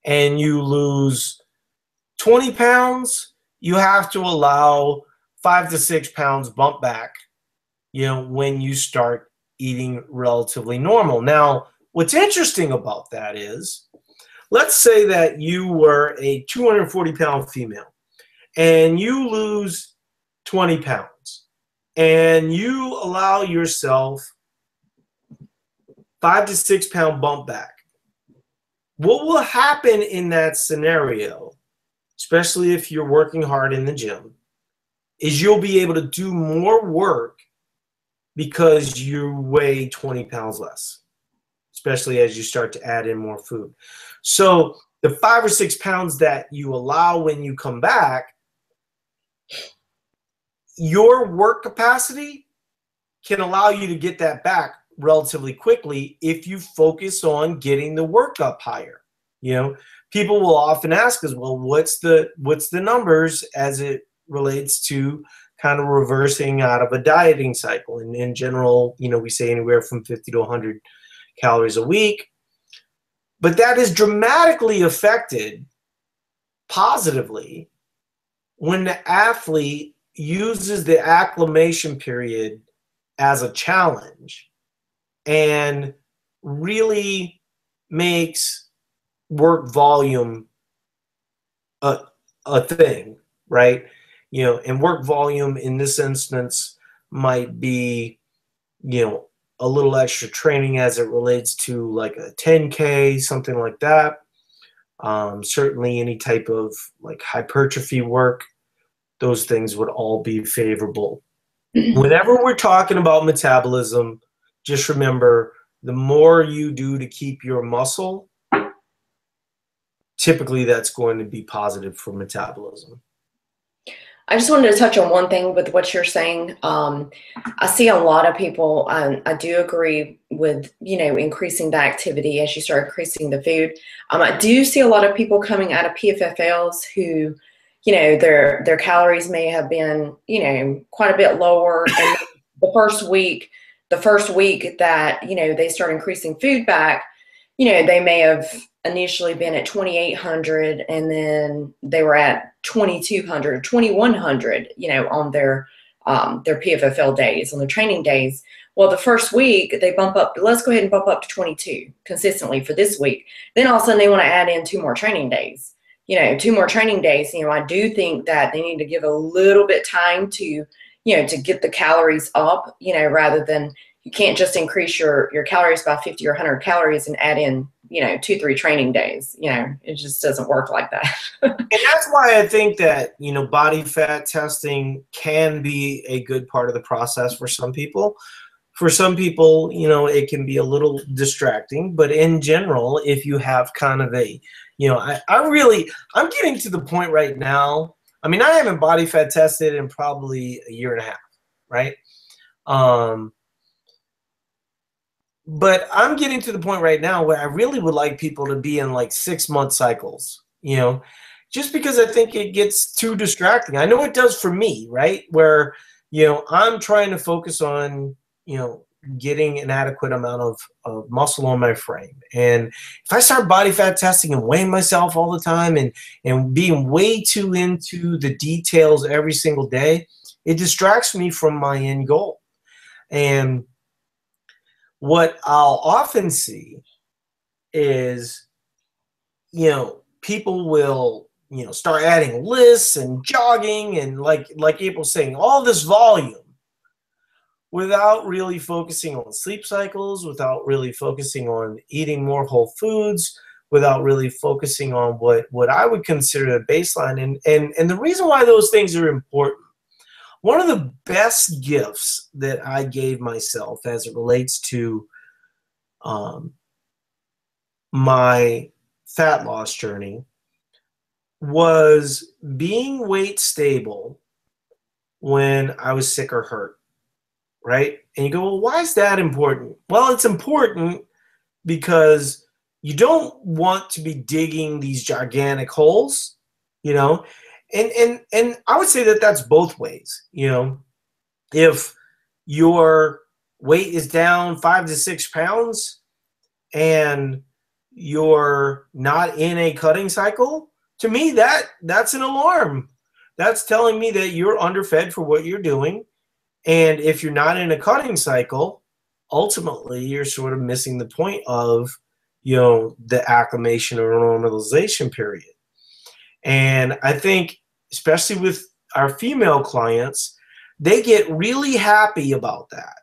and you lose 20 pounds, you have to allow five to six pounds bump back, you know, when you start eating relatively normal. Now, what's interesting about that is, let's say that you were a 240 pound female and you lose 20 pounds and you allow yourself five to six pound bump back. What will happen in that scenario, especially if you're working hard in the gym, is you'll be able to do more work because you weigh 20 pounds less, especially as you start to add in more food. So the five or six pounds that you allow when you come back, your work capacity can allow you to get that back relatively quickly if you focus on getting the work up higher. You know, people will often ask us, well, what's the what's the numbers as it relates to kind of reversing out of a dieting cycle? And in general, you know, we say anywhere from 50 to 100 calories a week. But that is dramatically affected positively when the athlete uses the acclimation period as a challenge and really makes work volume a, a thing, right? you know, and work volume in this instance might be, you know, a little extra training as it relates to like a 10K, something like that. Um, certainly, any type of like hypertrophy work, those things would all be favorable. Whenever we're talking about metabolism, just remember the more you do to keep your muscle, typically that's going to be positive for metabolism. I just wanted to touch on one thing with what you're saying. Um, I see a lot of people, um, I do agree with, you know, increasing the activity as you start increasing the food. Um, I do see a lot of people coming out of PFFLs who, you know, their, their calories may have been, you know, quite a bit lower. And the first week, the first week that, you know, they start increasing food back, you know, they may have initially been at 2800 and then they were at 2200 2100 you know on their um, their pffl days on their training days. Well the first week they bump up let's go ahead and bump up to 22 consistently for this week. Then all of a sudden they want to add in two more training days you know two more training days you know i do think that they need to give a little bit time to you know to get the calories up you know rather than you can't just increase your your calories by 50 or 100 calories and add in you know two three training days you know it just doesn't work like that. And that's why i think that you know body fat testing can be a good part of the process for some people. For some people you know it can be a little distracting but in general if you have kind of a you know i, I really i'm getting to the point right now i mean i haven't body fat tested in probably a year and a half right um but I'm getting to the point right now where I really would like people to be in like six month cycles, you know, just because I think it gets too distracting. I know it does for me, right? Where, you know, I'm trying to focus on, you know, getting an adequate amount of, of muscle on my frame. And if I start body fat testing and weighing myself all the time and, and being way too into the details every single day, it distracts me from my end goal. And what I'll often see is, you know, people will, you know, start adding lists and jogging and like like April saying, all this volume without really focusing on sleep cycles, without really focusing on eating more whole foods, without really focusing on what what I would consider the baseline. And and and the reason why those things are important one of the best gifts that I gave myself as it relates to um, my fat loss journey was being weight stable when I was sick or hurt, right? And you go, well, why is that important? Well, it's important because you don't want to be digging these gigantic holes, you know, and and and I would say that that's both ways. You know, if your weight is down five to six pounds and you're not in a cutting cycle, to me that that's an alarm. That's telling me that you're underfed for what you're doing. And if you're not in a cutting cycle, ultimately you're sort of missing the point of, you know, the acclimation or normalization period. And I think especially with our female clients, they get really happy about that.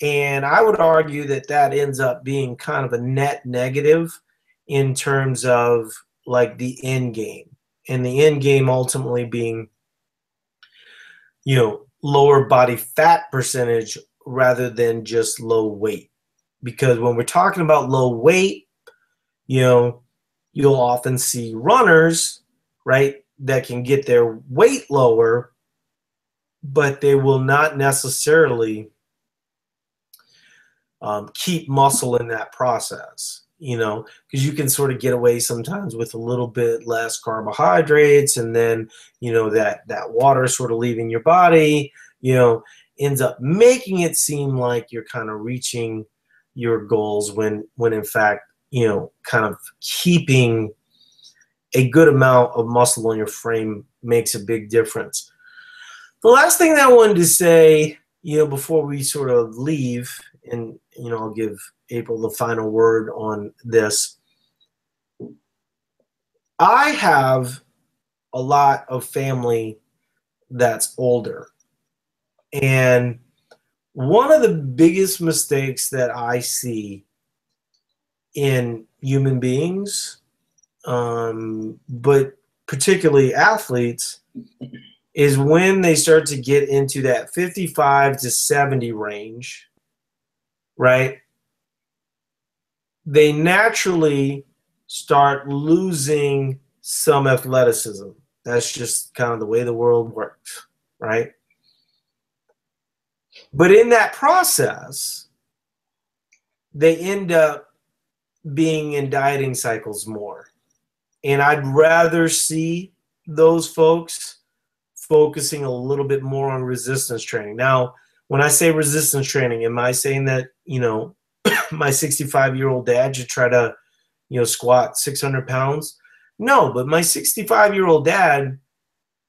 And I would argue that that ends up being kind of a net negative in terms of like the end game. And the end game ultimately being, you know, lower body fat percentage rather than just low weight. Because when we're talking about low weight, you know, you'll often see runners, right, that can get their weight lower, but they will not necessarily um, keep muscle in that process. You know, because you can sort of get away sometimes with a little bit less carbohydrates, and then you know that that water sort of leaving your body. You know, ends up making it seem like you're kind of reaching your goals when when in fact you know kind of keeping a good amount of muscle on your frame makes a big difference. The last thing that I wanted to say, you know, before we sort of leave, and you know, I'll give April the final word on this. I have a lot of family that's older. And one of the biggest mistakes that I see in human beings, um, but particularly athletes, is when they start to get into that 55 to 70 range, right? They naturally start losing some athleticism. That's just kind of the way the world works, right? But in that process, they end up being in dieting cycles more. And I'd rather see those folks focusing a little bit more on resistance training. Now, when I say resistance training, am I saying that, you know, my 65 year old dad should try to, you know, squat 600 pounds? No, but my 65 year old dad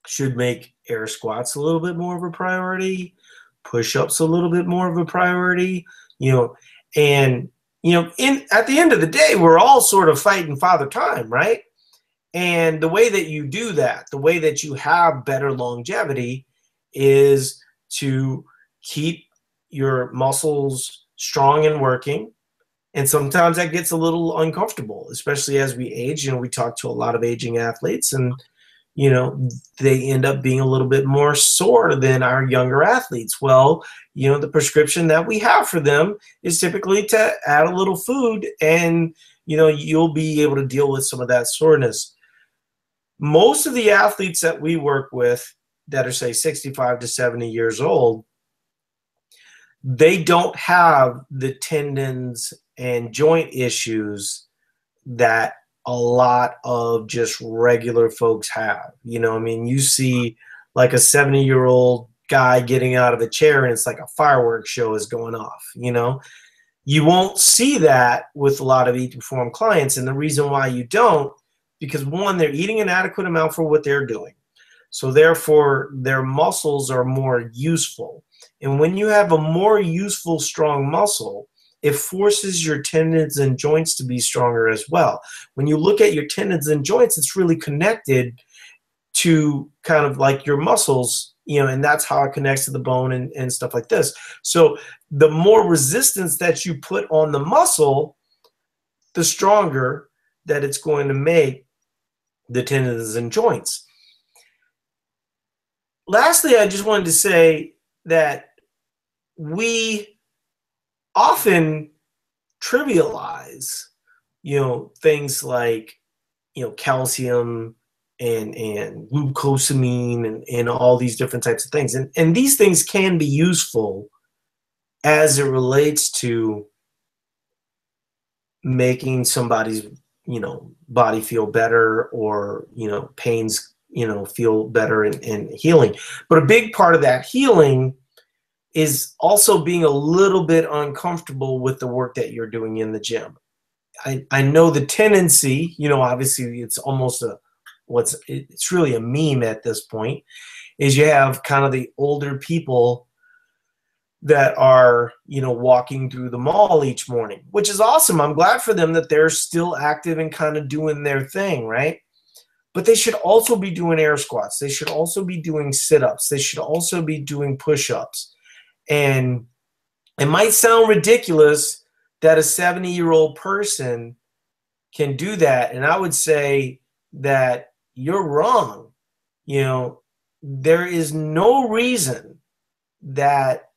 should make air squats a little bit more of a priority, push ups a little bit more of a priority, you know, and, you know, in at the end of the day, we're all sort of fighting father time, right? And the way that you do that, the way that you have better longevity is to keep your muscles strong and working. And sometimes that gets a little uncomfortable, especially as we age. You know, we talk to a lot of aging athletes, and, you know, they end up being a little bit more sore than our younger athletes. Well, you know, the prescription that we have for them is typically to add a little food, and, you know, you'll be able to deal with some of that soreness most of the athletes that we work with that are say 65 to 70 years old they don't have the tendons and joint issues that a lot of just regular folks have you know i mean you see like a 70 year old guy getting out of a chair and it's like a fireworks show is going off you know you won't see that with a lot of eat to perform clients and the reason why you don't because one, they're eating an adequate amount for what they're doing. So therefore, their muscles are more useful. And when you have a more useful, strong muscle, it forces your tendons and joints to be stronger as well. When you look at your tendons and joints, it's really connected to kind of like your muscles, you know, and that's how it connects to the bone and, and stuff like this. So the more resistance that you put on the muscle, the stronger that it's going to make the tendons and joints. Lastly, I just wanted to say that we often trivialize, you know, things like, you know, calcium and and glucosamine and, and all these different types of things. And and these things can be useful as it relates to making somebody's you know body feel better or you know pains you know feel better and, and healing but a big part of that healing is also being a little bit uncomfortable with the work that you're doing in the gym. I i know the tendency you know obviously it's almost a what's it's really a meme at this point is you have kind of the older people that are you know walking through the mall each morning which is awesome. I'm glad for them that they're still active and kind of doing their thing right? But they should also be doing air squats. They should also be doing sit-ups. They should also be doing push-ups and it might sound ridiculous that a 70 year old person can do that and i would say that you're wrong you know there is no reason that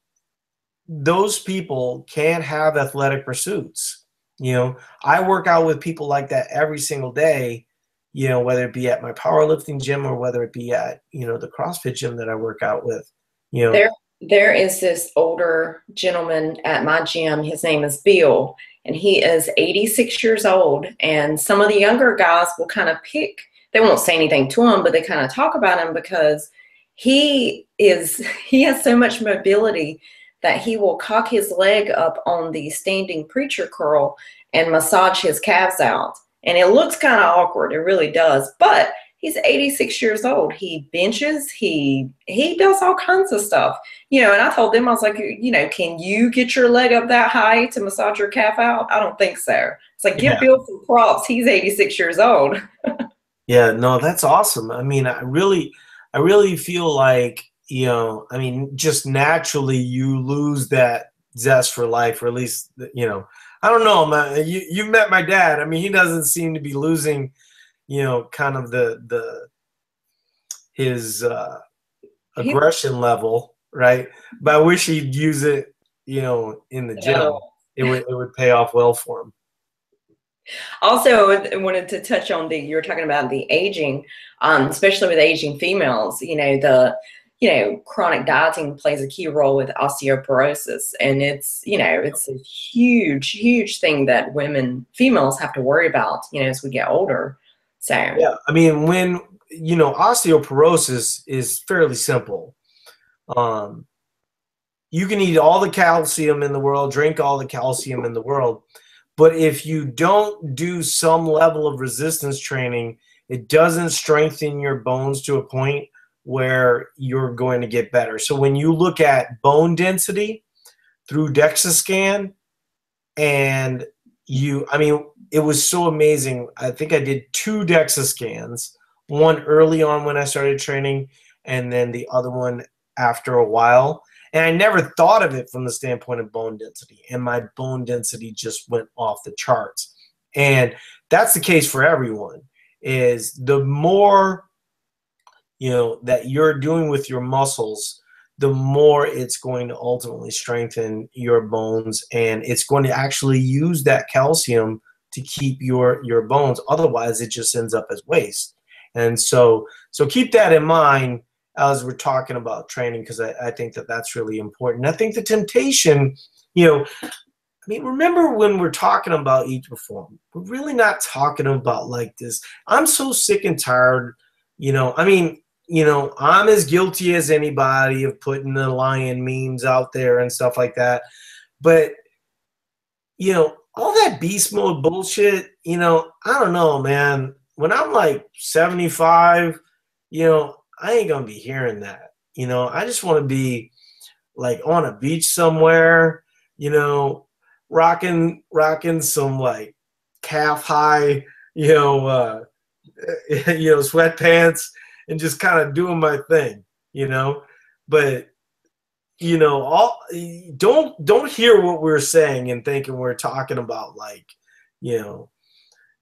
those people can't have athletic pursuits. You know, I work out with people like that every single day, you know, whether it be at my powerlifting gym or whether it be at, you know, the CrossFit gym that I work out with. You know, there there is this older gentleman at my gym. His name is Bill, and he is 86 years old. And some of the younger guys will kind of pick, they won't say anything to him, but they kind of talk about him because he is he has so much mobility that he will cock his leg up on the standing preacher curl and massage his calves out. And it looks kind of awkward. It really does. But he's 86 years old. He benches. He he does all kinds of stuff. You know, and I told them I was like, you know, can you get your leg up that high to massage your calf out? I don't think so. It's like give yeah. Bill some props. He's 86 years old. yeah, no, that's awesome. I mean, I really I really feel like you know, I mean, just naturally you lose that zest for life, or at least you know, I don't know, man. You you met my dad. I mean, he doesn't seem to be losing, you know, kind of the the his uh, aggression level, right? But I wish he'd use it, you know, in the gym. It would it would pay off well for him. Also, I wanted to touch on the you were talking about the aging, um, especially with aging females. You know the you know chronic dieting plays a key role with osteoporosis, and it's you know it's a huge huge thing that women females have to worry about. You know as we get older. So yeah, I mean when you know osteoporosis is fairly simple. Um, you can eat all the calcium in the world, drink all the calcium in the world but if you don't do some level of resistance training, it doesn't strengthen your bones to a point where you're going to get better. So when you look at bone density through DEXA scan, and you, I mean, it was so amazing. I think I did two DEXA scans, one early on when I started training, and then the other one after a while. And I never thought of it from the standpoint of bone density. And my bone density just went off the charts. And that's the case for everyone is the more you know that you're doing with your muscles the more it's going to ultimately strengthen your bones and it's going to actually use that calcium to keep your your bones otherwise it just ends up as waste and so so keep that in mind as we're talking about training because I, I think that that's really important. I think the temptation, you know, I mean, remember when we're talking about Eat Perform, we're really not talking about like this. I'm so sick and tired, you know. I mean, you know, I'm as guilty as anybody of putting the lion memes out there and stuff like that. But, you know, all that beast mode bullshit, you know, I don't know, man. When I'm like 75, you know, I ain't gonna be hearing that. You know, I just want to be like on a beach somewhere, you know, rocking rocking some like calf high, you know, uh, you know, sweatpants and just kind of doing my thing, you know. But you know, all don't don't hear what we're saying and thinking we're talking about like, you know,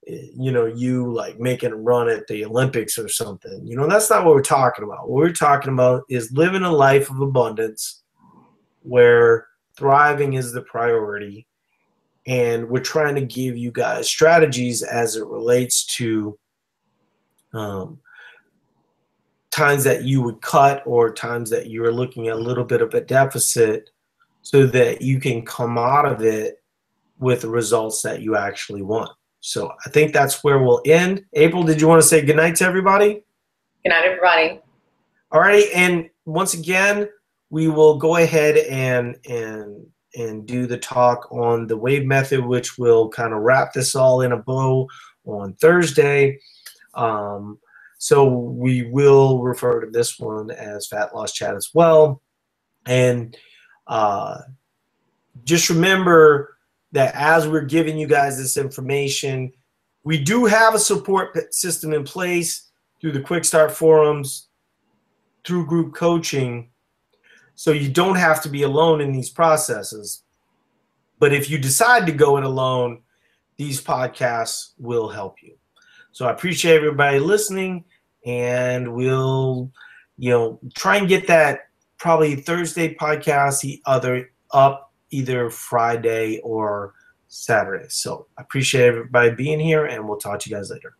you know, you like making a run at the Olympics or something. You know, that's not what we're talking about. What we're talking about is living a life of abundance where thriving is the priority. And we're trying to give you guys strategies as it relates to um, times that you would cut or times that you're looking at a little bit of a deficit so that you can come out of it with the results that you actually want. So I think that's where we'll end. April, did you want to say goodnight to everybody? Good night, everybody. All righty, and once again, we will go ahead and and and do the talk on the wave method, which will kind of wrap this all in a bow on Thursday. Um, so we will refer to this one as Fat Loss Chat as well. And uh, just remember that as we're giving you guys this information, we do have a support system in place through the Quick Start forums, through group coaching. So you don't have to be alone in these processes. But if you decide to go it alone, these podcasts will help you. So I appreciate everybody listening, and we'll, you know, try and get that probably Thursday podcast the other up either Friday or Saturday. So I appreciate everybody being here, and we'll talk to you guys later.